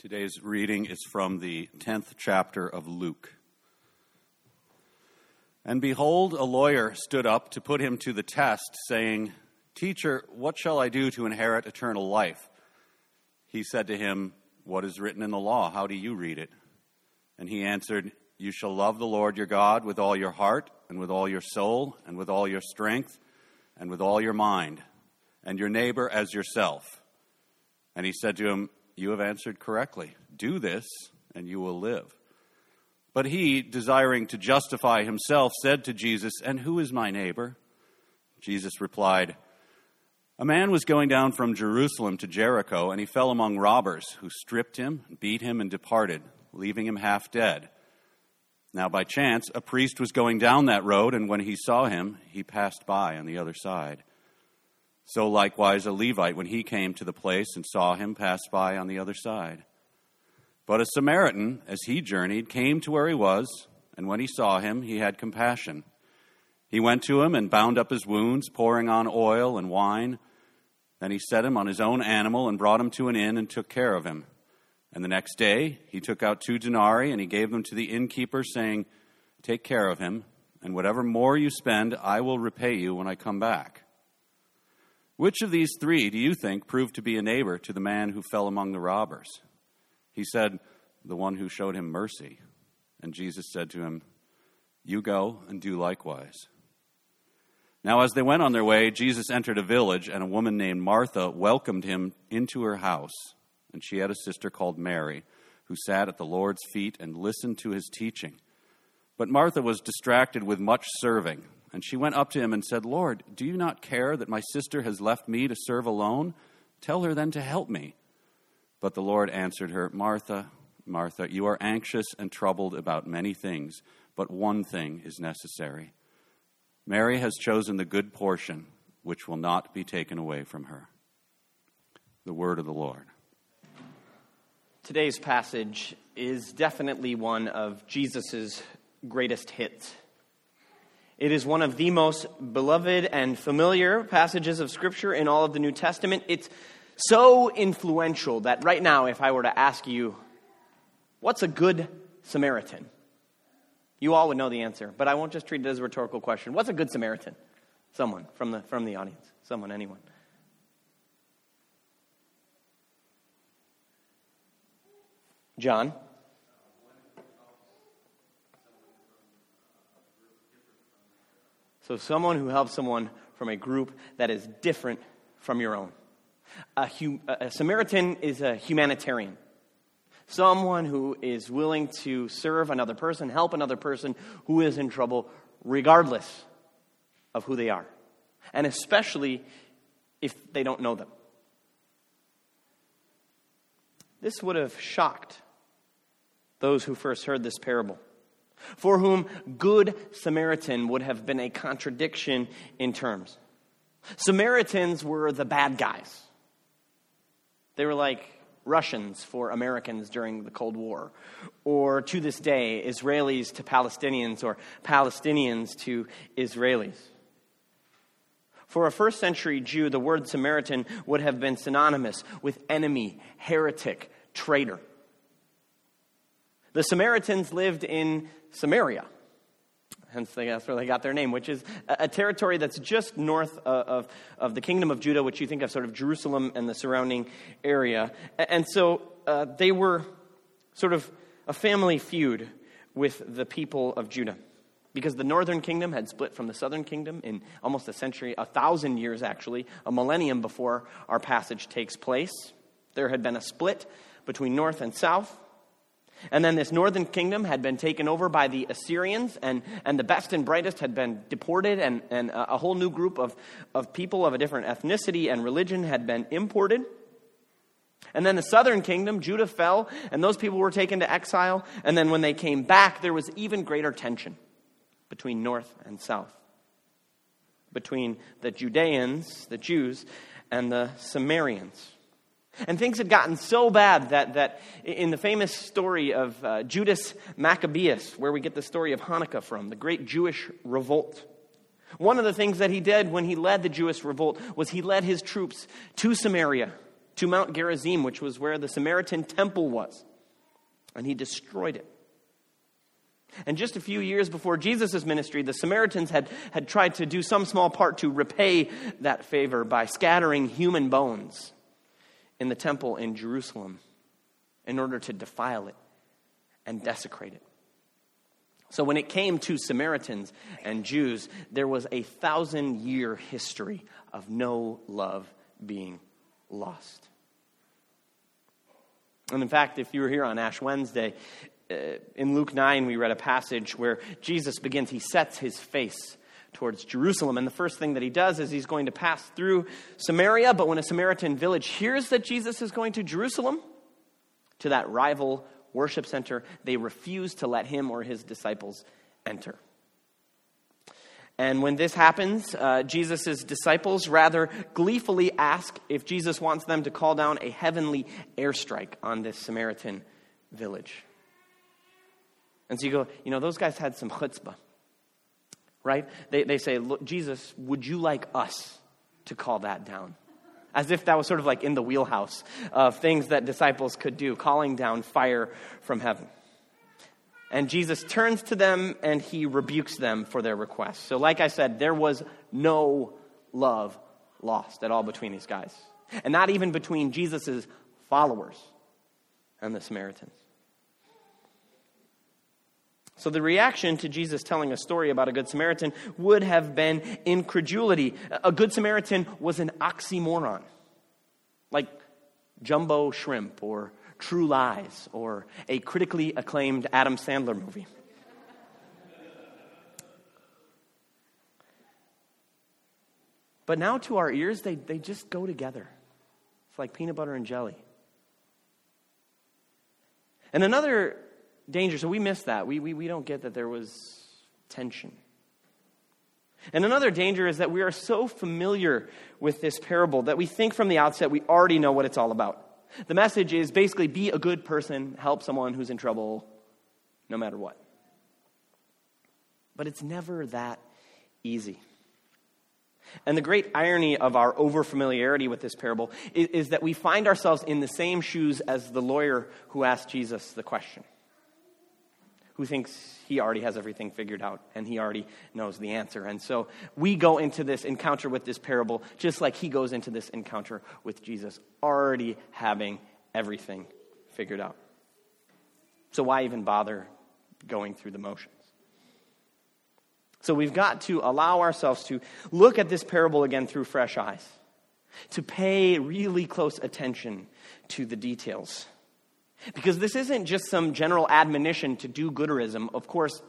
Today's reading is from the 10th chapter of Luke. And behold, a lawyer stood up to put him to the test, saying, Teacher, what shall I do to inherit eternal life? He said to him, What is written in the law? How do you read it? And he answered, You shall love the Lord your God with all your heart, and with all your soul, and with all your strength, and with all your mind, and your neighbor as yourself. And he said to him, you have answered correctly. Do this, and you will live. But he, desiring to justify himself, said to Jesus, And who is my neighbor? Jesus replied, A man was going down from Jerusalem to Jericho, and he fell among robbers, who stripped him, beat him, and departed, leaving him half dead. Now, by chance, a priest was going down that road, and when he saw him, he passed by on the other side. So likewise a Levite, when he came to the place and saw him, pass by on the other side. But a Samaritan, as he journeyed, came to where he was, and when he saw him, he had compassion. He went to him and bound up his wounds, pouring on oil and wine. Then he set him on his own animal and brought him to an inn and took care of him. And the next day he took out two denarii and he gave them to the innkeeper, saying, Take care of him, and whatever more you spend, I will repay you when I come back. Which of these three do you think proved to be a neighbor to the man who fell among the robbers? He said, The one who showed him mercy. And Jesus said to him, You go and do likewise. Now, as they went on their way, Jesus entered a village, and a woman named Martha welcomed him into her house. And she had a sister called Mary, who sat at the Lord's feet and listened to his teaching. But Martha was distracted with much serving. And she went up to him and said, Lord, do you not care that my sister has left me to serve alone? Tell her then to help me. But the Lord answered her, Martha, Martha, you are anxious and troubled about many things, but one thing is necessary. Mary has chosen the good portion, which will not be taken away from her. The word of the Lord. Today's passage is definitely one of Jesus' greatest hits. It is one of the most beloved and familiar passages of Scripture in all of the New Testament. It's so influential that right now, if I were to ask you, what's a good Samaritan? You all would know the answer, but I won't just treat it as a rhetorical question. What's a good Samaritan? Someone from the, from the audience. Someone, anyone. John? So, someone who helps someone from a group that is different from your own. A, hum, a, Samaritan is a humanitarian. Someone who is willing to serve another person, help another person who is in trouble, regardless of who they are, and especially if they don't know them. This would have shocked those who first heard this parable for whom good Samaritan would have been a contradiction in terms. Samaritans were the bad guys. They were like Russians for Americans during the Cold War, or to this day, Israelis to Palestinians, or Palestinians to Israelis. For a first century Jew, the word Samaritan would have been synonymous with enemy, heretic, traitor. The Samaritans lived in Samaria. Hence, that's where they got their name, which is a territory that's just north of, of the kingdom of Judah, which you think of sort of Jerusalem and the surrounding area. And so uh, they were sort of a family feud with the people of Judah. Because the northern kingdom had split from the southern kingdom in almost a century, a thousand years actually, a millennium before our passage takes place. There had been a split between north and south. And then this northern kingdom had been taken over by the Assyrians, and, and the best and brightest had been deported, and, and a, whole new group of, of people of a different ethnicity and religion had been imported. And then the southern kingdom, Judah fell, and those people were taken to exile. And then when they came back, there was even greater tension between north and south, between the Judeans, the Jews, and the Samaritans. And things had gotten so bad that, that in the famous story of uh, Judas Maccabeus, where we get the story of Hanukkah from, the great Jewish revolt, one of the things that he did when he led the Jewish revolt was he led his troops to Samaria to Mount Gerizim, which was where the Samaritan temple was, and he destroyed it. And just a few years before Jesus' ministry, the Samaritans had, had tried to do some small part to repay that favor by scattering human bones in the temple in Jerusalem in order to defile it and desecrate it. So, when it came to Samaritans and Jews, there was a thousand year history of no love being lost. And in fact, if you were here on Ash Wednesday, uh, in Luke 9, we read a passage where Jesus begins, he sets his face towards Jerusalem. And the first thing that he does is he's going to pass through Samaria. But when a Samaritan village hears that Jesus is going to Jerusalem, to that rival worship center, they refuse to let him or his disciples enter. And when this happens, uh, Jesus' disciples rather gleefully ask if Jesus wants them to call down a heavenly airstrike on this Samaritan village. And so you go, you know, those guys had some chutzpah, right? They, they say, Jesus, would you like us to call that down? As if that was sort of like in the wheelhouse of things that disciples could do, calling down fire from heaven. And Jesus turns to them and he rebukes them for their request. So, like I said, there was no love lost at all between these guys, and not even between Jesus' followers and the Samaritans. So the reaction to Jesus telling a story about a Good Samaritan would have been incredulity. A Good Samaritan was an oxymoron, like jumbo shrimp or true lies or a critically acclaimed Adam Sandler movie. But now to our ears, they, they just go together. It's like peanut butter and jelly. And another danger. So we miss that. We, we, we don't get that there was tension. And another danger is that we are so familiar with this parable that we think from the outset we already know what it's all about. The message is basically be a good person, help someone who's in trouble, no matter what. But it's never that easy. And the great irony of our overfamiliarity with this parable is, is, that we find ourselves in the same shoes as the lawyer who asked Jesus the question who thinks he already has everything figured out and he already knows the answer. And so we go into this encounter with this parable just like he goes into this encounter with Jesus, already having everything figured out. So why even bother going through the motions? So we've got to allow ourselves to look at this parable again through fresh eyes, to pay really close attention to the details because this isn't just some general admonition to do gooderism. Of course,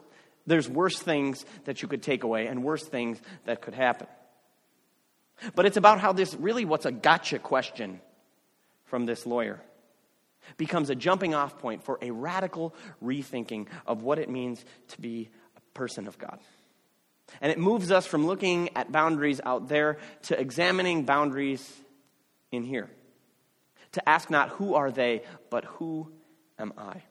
there's worse things that you could take away and worse things that could happen. But it's about how this really, what's a gotcha question from this lawyer, becomes a jumping off point for a radical rethinking of what it means to be a person of God. And it moves us from looking at boundaries out there to examining boundaries in here to ask not who are they, but who am I?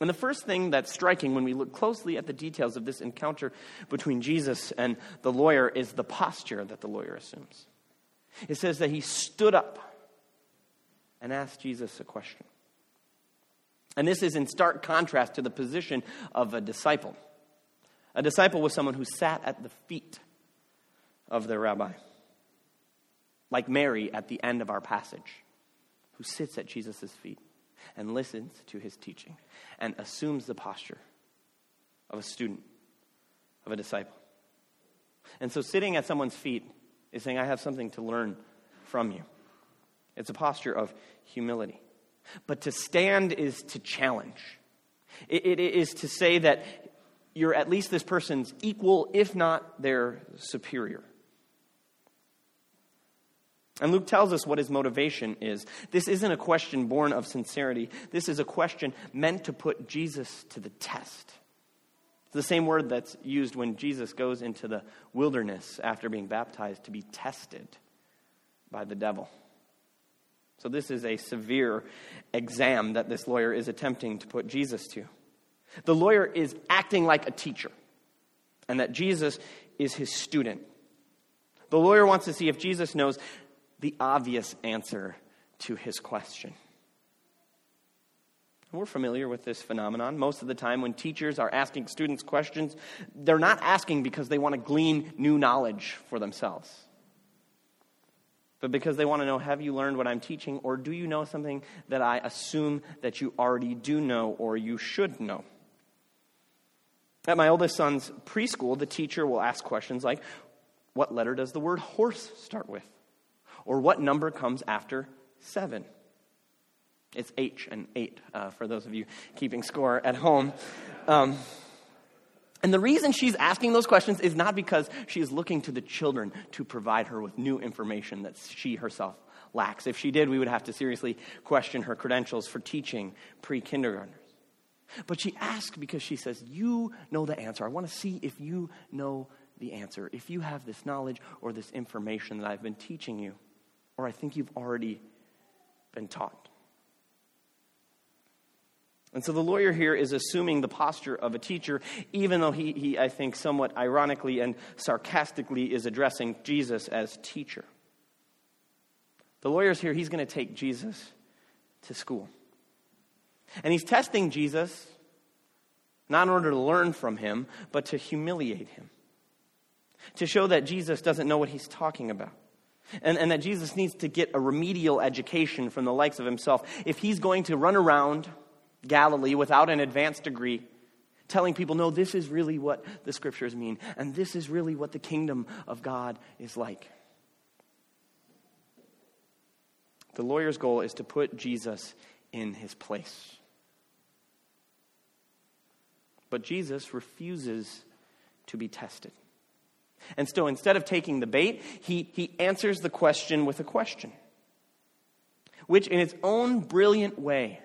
And the first thing that's striking when we look closely at the details of this encounter between Jesus and the lawyer is the posture that the lawyer assumes. It says that he stood up and asked Jesus a question. And this is in stark contrast to the position of a disciple. A disciple was someone who sat at the feet of their rabbi like Mary at the end of our passage, who sits at Jesus' feet and listens to his teaching and assumes the posture of a student, of a disciple. And so sitting at someone's feet is saying, I have something to learn from you. It's a posture of humility. But to stand is to challenge. It, it is to say that you're at least this person's equal, if not their superior. And Luke tells us what his motivation is. This isn't a question born of sincerity. This is a question meant to put Jesus to the test. It's the same word that's used when Jesus goes into the wilderness after being baptized to be tested by the devil. So, this is a severe exam that this lawyer is attempting to put Jesus to. The lawyer is acting like a teacher, and that Jesus is his student. The lawyer wants to see if Jesus knows the obvious answer to his question. We're familiar with this phenomenon. Most of the time, when teachers are asking students questions, they're not asking because they want to glean new knowledge for themselves, but because they want to know have you learned what I'm teaching, or do you know something that I assume that you already do know or you should know? At my oldest son's preschool, the teacher will ask questions like What letter does the word horse start with? Or what number comes after seven? It's H and eight uh, for those of you keeping score at home. Um, and the reason she's asking those questions is not because she is looking to the children to provide her with new information that she herself lacks. If she did, we would have to seriously question her credentials for teaching pre kindergartners. But she asks because she says, You know the answer. I want to see if you know the answer. If you have this knowledge or this information that I've been teaching you, or I think you've already been taught. And so the lawyer here is assuming the posture of a teacher, even though he, he, I think, somewhat ironically and sarcastically is addressing Jesus as teacher. The lawyer's here, he's going to take Jesus to school. And he's testing Jesus, not in order to learn from him, but to humiliate him, to show that Jesus doesn't know what he's talking about. And, and that Jesus needs to get a remedial education from the likes of himself if he's going to run around Galilee without an advanced degree, telling people, no, this is really what the scriptures mean, and this is really what the kingdom of God is like. The lawyer's goal is to put Jesus in his place. But Jesus refuses to be tested. And so instead of taking the bait, he, he answers the question with a question, which in its own brilliant way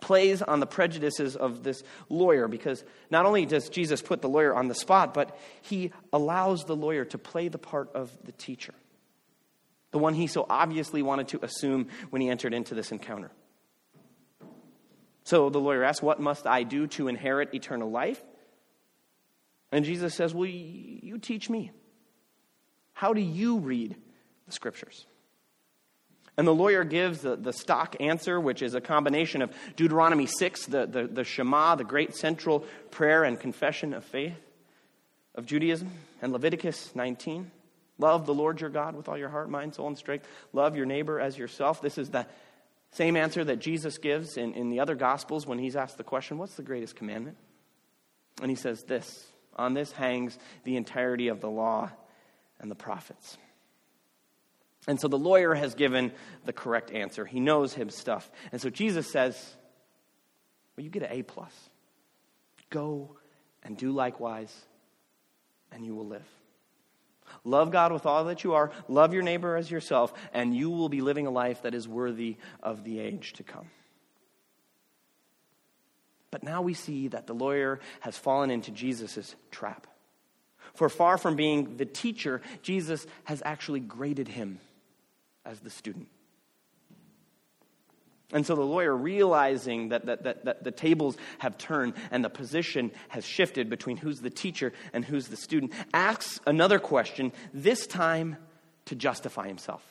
plays on the prejudices of this lawyer because not only does Jesus put the lawyer on the spot, but he allows the lawyer to play the part of the teacher, the one he so obviously wanted to assume when he entered into this encounter. So the lawyer asks, What must I do to inherit eternal life? And Jesus says, Well, you teach me. How do you read the scriptures? And the lawyer gives the, the stock answer, which is a combination of Deuteronomy 6, the, the, the Shema, the great central prayer and confession of faith of Judaism, and Leviticus 19. Love the Lord your God with all your heart, mind, soul, and strength. Love your neighbor as yourself. This is the same answer that Jesus gives in, in the other Gospels when he's asked the question, What's the greatest commandment? And he says, This. On this hangs the entirety of the law and the prophets. And so the lawyer has given the correct answer. He knows his stuff. And so Jesus says, Well, you get an A plus. Go and do likewise, and you will live. Love God with all that you are, love your neighbor as yourself, and you will be living a life that is worthy of the age to come. But now we see that the lawyer has fallen into Jesus' trap. For far from being the teacher, Jesus has actually graded him as the student. And so the lawyer, realizing that, that, that, that, the tables have turned and the position has shifted between who's the teacher and who's the student, asks another question, this time to justify himself.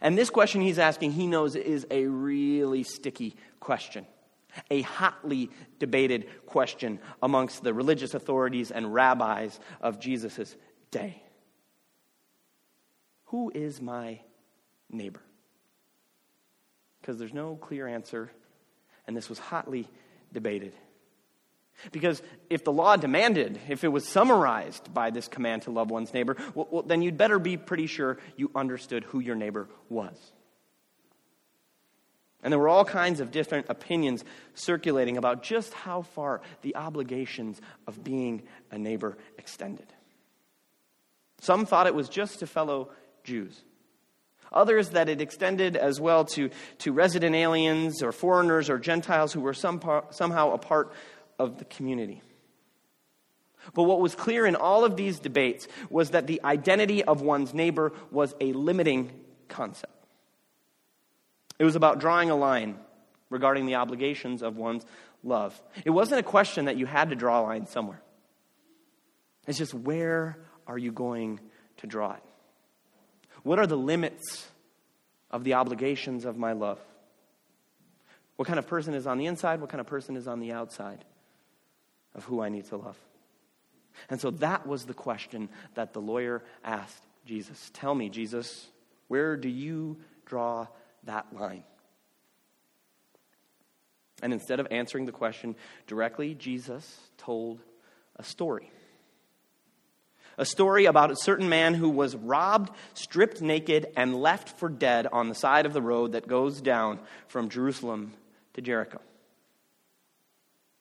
And this question he's asking, he knows is a really sticky question, a hotly debated question amongst the religious authorities and rabbis of Jesus' day. Who is my neighbor? Because there's no clear answer, and this was hotly debated. Because if the law demanded, if it was summarized by this command to love one's neighbor, well, well, then you'd better be pretty sure you understood who your neighbor was. And there were all kinds of different opinions circulating about just how far the obligations of being a neighbor extended. Some thought it was just to fellow Jews. Others that it extended as well to, to resident aliens or foreigners or Gentiles who were some part, somehow a part of the community. But what was clear in all of these debates was that the identity of one's neighbor was a limiting concept. It was about drawing a line regarding the obligations of one's love. It wasn't a question that you had to draw a line somewhere. It's just where are you going to draw it? What are the limits of the obligations of my love? What kind of person is on the inside? What kind of person is on the outside of who I need to love? And so that was the question that the lawyer asked Jesus. Tell me, Jesus, where do you draw that line? And instead of answering the question directly, Jesus told a story. A story about a certain man who was robbed, stripped naked, and left for dead on the side of the road that goes down from Jerusalem to Jericho.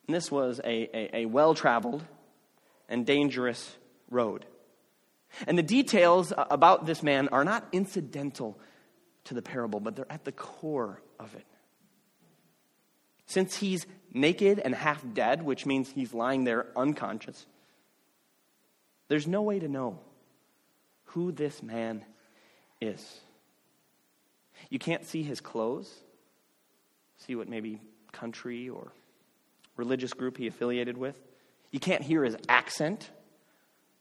And this was a, a, a well traveled and dangerous road. And the details about this man are not incidental to the parable, but they're at the core of it. Since he's naked and half dead, which means he's lying there unconscious, there's no way to know who this man is. You can't see his clothes, see what maybe country or religious group he affiliated with. You can't hear his accent.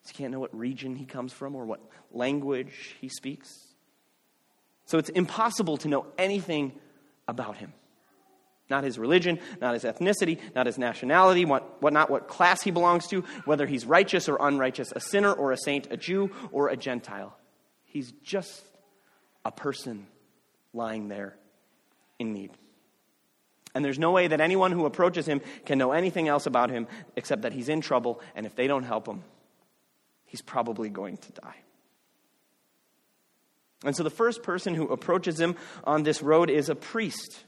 So you can't know what region he comes from or what language he speaks. So it's impossible to know anything about him. Not his religion, not his ethnicity, not his nationality, what, what not what class he belongs to, whether he's righteous or unrighteous, a sinner or a saint, a Jew or a Gentile. He's just a person lying there in need. And there's no way that anyone who approaches him can know anything else about him except that he's in trouble, and if they don't help him, he's probably going to die. And so the first person who approaches him on this road is a priest.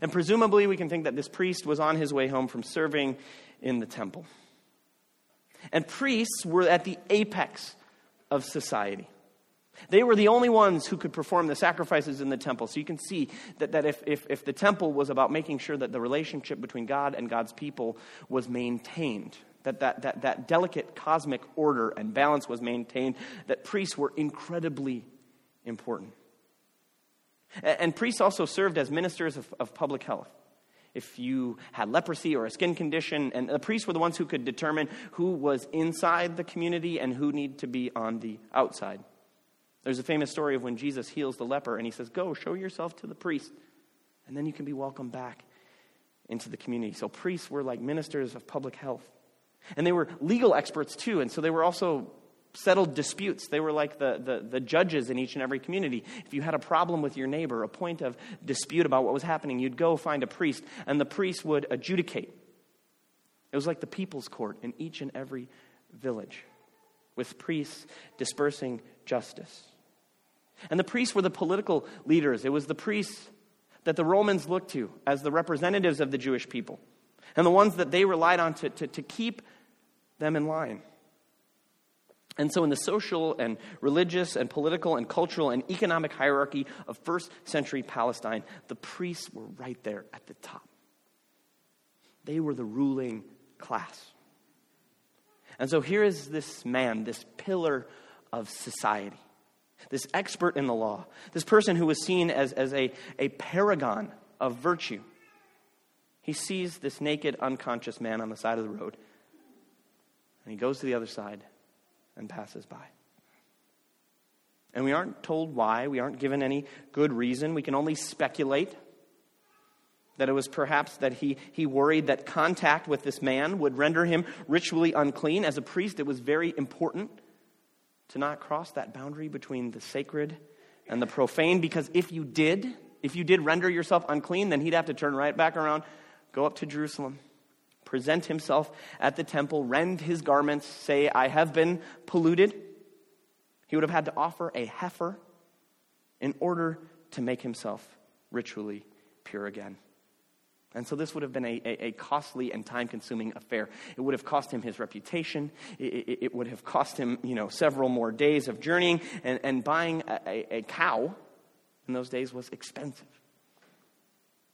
And presumably, we can think that this priest was on his way home from serving in the temple. And priests were at the apex of society. They were the only ones who could perform the sacrifices in the temple. So you can see that, that if, if, if the temple was about making sure that the relationship between God and God's people was maintained, that that, that, that delicate cosmic order and balance was maintained, that priests were incredibly important. And, priests also served as ministers of, of public health if you had leprosy or a skin condition. And the priests were the ones who could determine who was inside the community and who needed to be on the outside. There's a famous story of when Jesus heals the leper and he says, Go, show yourself to the priest, and then you can be welcomed back into the community. So priests were like ministers of public health. And they were legal experts too, and so they were also settled disputes. They were like the, the, the, judges in each and every community. If you had a problem with your neighbor, a point of dispute about what was happening, you'd go find a priest, and the priest would adjudicate. It was like the people's court in each and every village, with priests dispersing justice. And the priests were the political leaders. It was the priests that the Romans looked to as the representatives of the Jewish people and the ones that they relied on to, to, to keep them in line. And so, in the social and religious and political and cultural and economic hierarchy of first century Palestine, the priests were right there at the top. They were the ruling class. And so, here is this man, this pillar of society this expert in the law, this person who was seen as, as a, a paragon of virtue. He sees this naked, unconscious man on the side of the road, and he goes to the other side and passes by. And we aren't told why, we aren't given any good reason. We can only speculate that it was perhaps that he, he worried that contact with this man would render him ritually unclean. As a priest, it was very important to not cross that boundary between the sacred and the profane because if you did, if you did render yourself unclean, then he'd have to turn right back around, go up to Jerusalem, present himself at the temple, rend his garments, say, I have been polluted. He would have had to offer a heifer in order to make himself ritually pure again. And so this would have been a, a, a costly and time consuming affair. It would have cost him his reputation. It, it, it, would have cost him, you know, several more days of journeying. And, and buying a, a, cow in those days was expensive.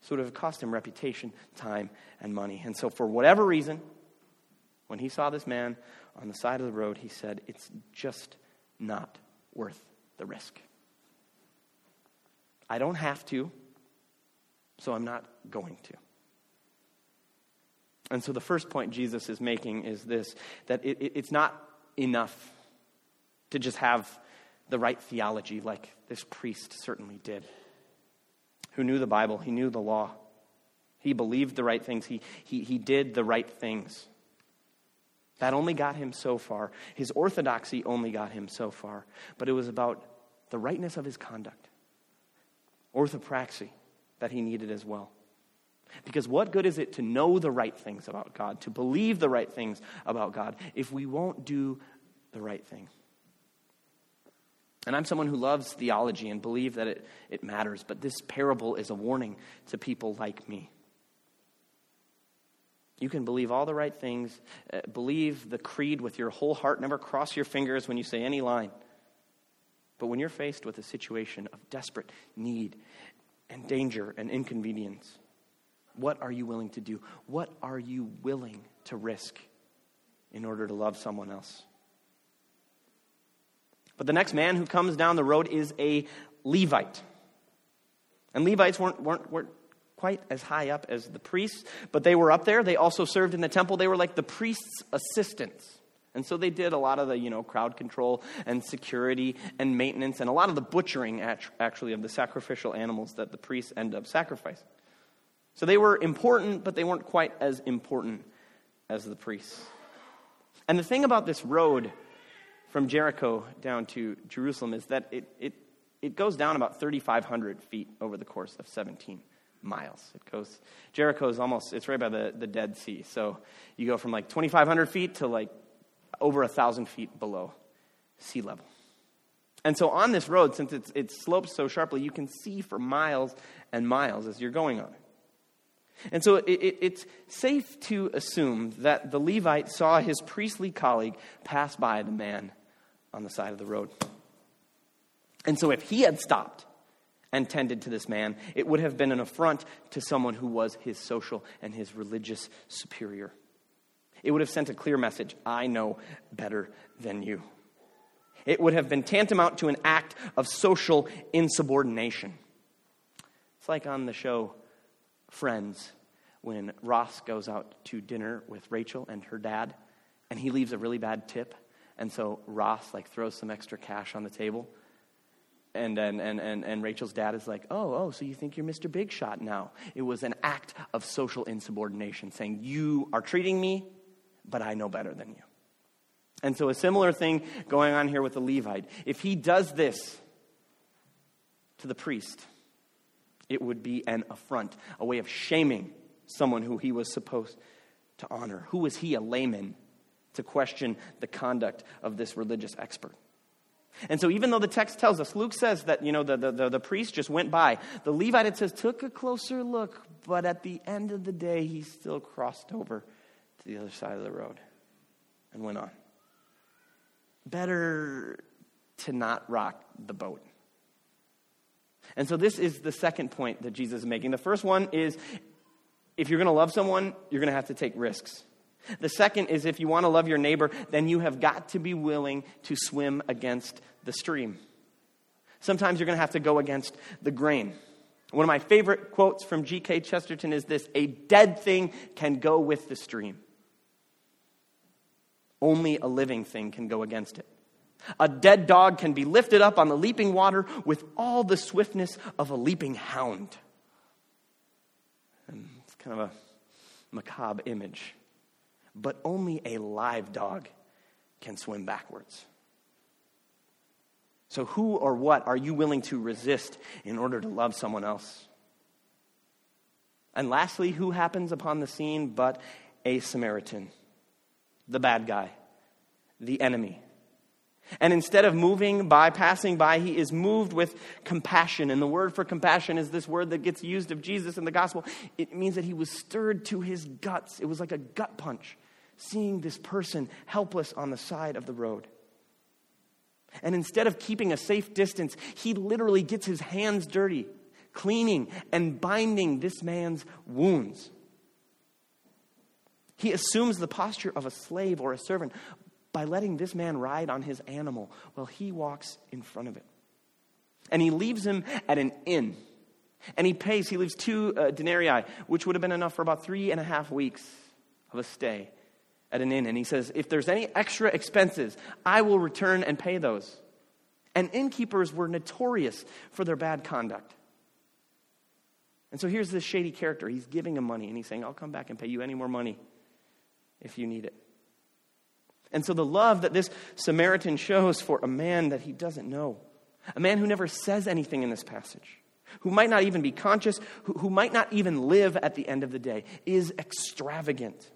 So it would have cost him reputation, time, and money. And so, for whatever reason, when he saw this man on the side of the road, he said, It's just not worth the risk. I don't have to, so I'm not going to. And so the first point Jesus is making is this that it, it, it's not enough to just have the right theology, like this priest certainly did, who knew the Bible, he knew the law. He believed the right things, he, he, he did the right things. That only got him so far. His orthodoxy only got him so far. But it was about the rightness of his conduct, orthopraxy that he needed as well. Because what good is it to know the right things about God, to believe the right things about God, if we won't do the right thing? And I'm someone who loves theology and believe that it, it matters, but this parable is a warning to people like me. You can believe all the right things, uh, believe the creed with your whole heart, never cross your fingers when you say any line. But when you're faced with a situation of desperate need and danger and inconvenience, what are you willing to do? What are you willing to risk in order to love someone else? But the next man who comes down the road is a Levite. And Levites weren't, weren't, weren't quite as high up as the priests, but they were up there. They also served in the temple. They were like the priest's assistants. And so they did a lot of the, you know, crowd control and security and maintenance and a lot of the butchering, actually, of the sacrificial animals that the priests end up sacrificing. So they were important, but they weren't quite as important as the priests. And the thing about this road from Jericho down to Jerusalem is that it, it, it goes down about 3,500 feet over the course of 17 miles. It goes, Jericho is almost, it's right by the, the Dead Sea. So you go from like 2,500 feet to like over a 1,000 feet below sea level. And so on this road, since it's, it slopes so sharply, you can see for miles and miles as you're going on it. And so it, it, it's safe to assume that the Levite saw his priestly colleague pass by the man on the side of the road. And so if he had stopped and tended to this man, it would have been an affront to someone who was his social and his religious superior. It would have sent a clear message I know better than you. It would have been tantamount to an act of social insubordination. It's like on the show Friends when Ross goes out to dinner with Rachel and her dad, and he leaves a really bad tip. And so Ross like throws some extra cash on the table and, and, and, and, and Rachel's dad is like, oh, oh, so you think you're Mr. Big Shot now. It was an act of social insubordination, saying, you are treating me, but I know better than you. And so a similar thing going on here with the Levite. If he does this to the priest, it would be an affront, a way of shaming someone who he was supposed to honor. Who was he, a layman, to question the conduct of this religious expert? And so, even though the text tells us, Luke says that, you know, the, the, the, the, priest just went by, the Levite, it says, took a closer look, but at the end of the day, he still crossed over to the other side of the road and went on. Better to not rock the boat. And so, this is the second point that Jesus is making. The first one is if you're going to love someone, you're going to have to take risks. The second is if you want to love your neighbor, then you have got to be willing to swim against the stream. Sometimes you're going to have to go against the grain. One of my favorite quotes from G.K. Chesterton is this A dead thing can go with the stream, only a living thing can go against it. A dead dog can be lifted up on the leaping water with all the swiftness of a leaping hound. And it's kind of a macabre image but only a live dog can swim backwards. So, who or what are you willing to resist in order to love someone else? And lastly, who happens upon the scene but a Samaritan? The bad guy, the enemy. And instead of moving by, passing by, he is moved with compassion. And the word for compassion is this word that gets used of Jesus in the gospel. It means that he was stirred to his guts. It was like a gut punch seeing this person helpless on the side of the road. And instead of keeping a safe distance, he literally gets his hands dirty, cleaning and binding this man's wounds. He assumes the posture of a slave or a servant by letting this man ride on his animal while he walks in front of it. And he leaves him at an inn. And he pays, he leaves two uh, denarii, which would have been enough for about three and a half weeks of a stay at an inn and he says, If there's any extra expenses, I will return and pay those. And innkeepers were notorious for their bad conduct. And so here's this shady character. He's giving him money and he's saying, I'll come back and pay you any more money if you need it. And so the love that this Samaritan shows for a man that he doesn't know, a man who never says anything in this passage, who might not even be conscious, who, who might not even live at the end of the day, is extravagant.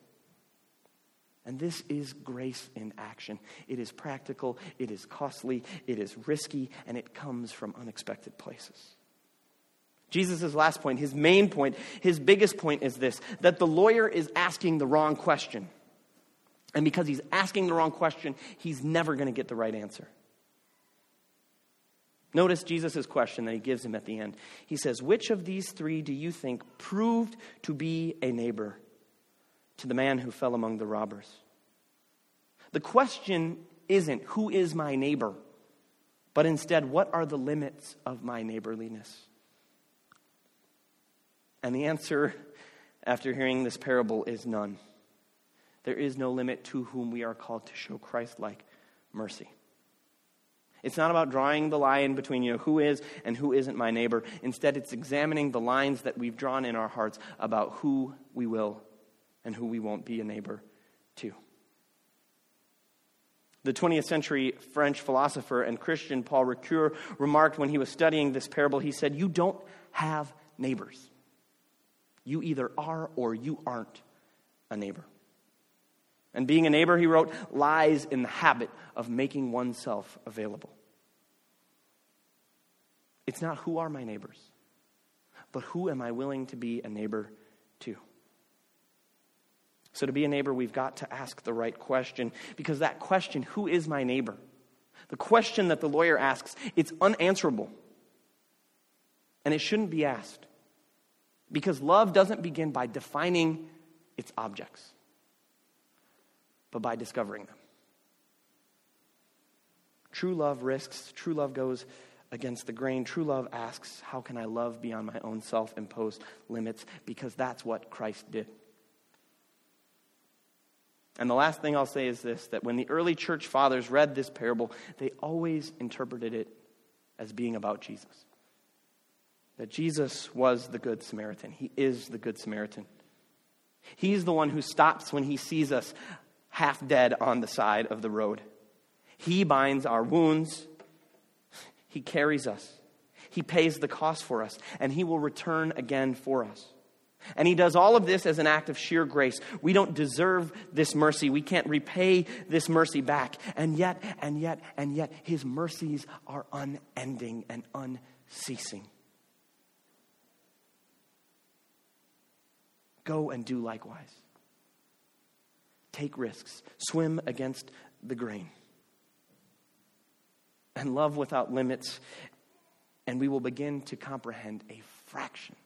And this is grace in action. It is practical, it is costly, it is risky, and it comes from unexpected places. Jesus' last point, his main point, his biggest point is this that the lawyer is asking the wrong question. And because he's asking the wrong question, he's never going to get the right answer. Notice Jesus' question that he gives him at the end. He says, Which of these three do you think proved to be a neighbor to the man who fell among the robbers? The question isn't, Who is my neighbor? but instead, What are the limits of my neighborliness? And the answer, after hearing this parable, is none. There is no limit to whom we are called to show Christ like mercy. It's not about drawing the line between you know, who is and who isn't my neighbor. Instead, it's examining the lines that we've drawn in our hearts about who we will and who we won't be a neighbor to. The 20th century French philosopher and Christian Paul Ricoeur remarked when he was studying this parable, he said, You don't have neighbors. You either are or you aren't a neighbor. And being a neighbor, he wrote, lies in the habit of making oneself available. It's not who are my neighbors, but who am I willing to be a neighbor to? So, to be a neighbor, we've got to ask the right question because that question, who is my neighbor? The question that the lawyer asks, it's unanswerable. And it shouldn't be asked because love doesn't begin by defining its objects but by discovering them. True love risks, true love goes against the grain. True love asks, How can I love beyond my own self imposed limits? Because that's what Christ did. And the last thing I'll say is this that when the early church fathers read this parable, they always interpreted it as being about Jesus. That Jesus was the Good Samaritan. He is the Good Samaritan. He's the one who stops when he sees us half dead on the side of the road. He binds our wounds, He carries us, He pays the cost for us, and He will return again for us. And he does all of this as an act of sheer grace. We don't deserve this mercy. We can't repay this mercy back. And yet, and yet, and yet, his mercies are unending and unceasing. Go and do likewise take risks, swim against the grain, and love without limits, and we will begin to comprehend a fraction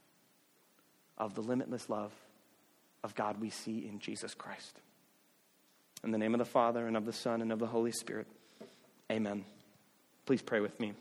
of the limitless love of God we see in Jesus Christ. In the name of the Father, and of the Son, and of the Holy Spirit, amen. Please pray with me.